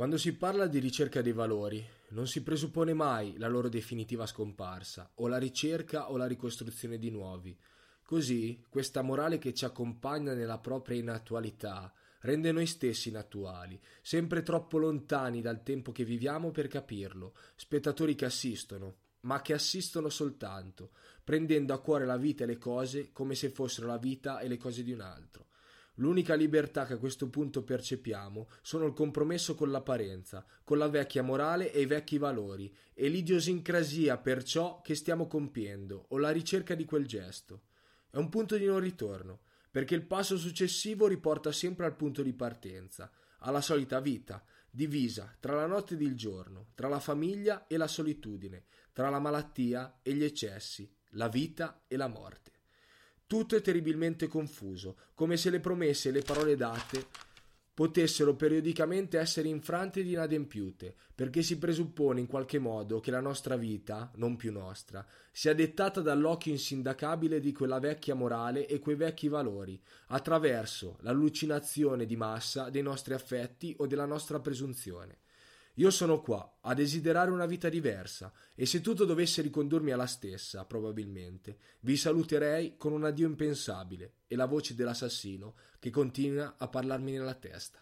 Quando si parla di ricerca dei valori, non si presuppone mai la loro definitiva scomparsa, o la ricerca o la ricostruzione di nuovi. Così, questa morale che ci accompagna nella propria inattualità rende noi stessi inattuali, sempre troppo lontani dal tempo che viviamo per capirlo, spettatori che assistono, ma che assistono soltanto, prendendo a cuore la vita e le cose come se fossero la vita e le cose di un altro. L'unica libertà che a questo punto percepiamo sono il compromesso con l'apparenza, con la vecchia morale e i vecchi valori, e l'idiosincrasia per ciò che stiamo compiendo, o la ricerca di quel gesto. È un punto di non ritorno, perché il passo successivo riporta sempre al punto di partenza, alla solita vita, divisa tra la notte ed il giorno, tra la famiglia e la solitudine, tra la malattia e gli eccessi, la vita e la morte. Tutto è terribilmente confuso, come se le promesse e le parole date potessero periodicamente essere infrante ed inadempiute, perché si presuppone in qualche modo che la nostra vita, non più nostra, sia dettata dall'occhio insindacabile di quella vecchia morale e quei vecchi valori, attraverso l'allucinazione di massa dei nostri affetti o della nostra presunzione. Io sono qua a desiderare una vita diversa e se tutto dovesse ricondurmi alla stessa, probabilmente, vi saluterei con un addio impensabile e la voce dell'assassino che continua a parlarmi nella testa.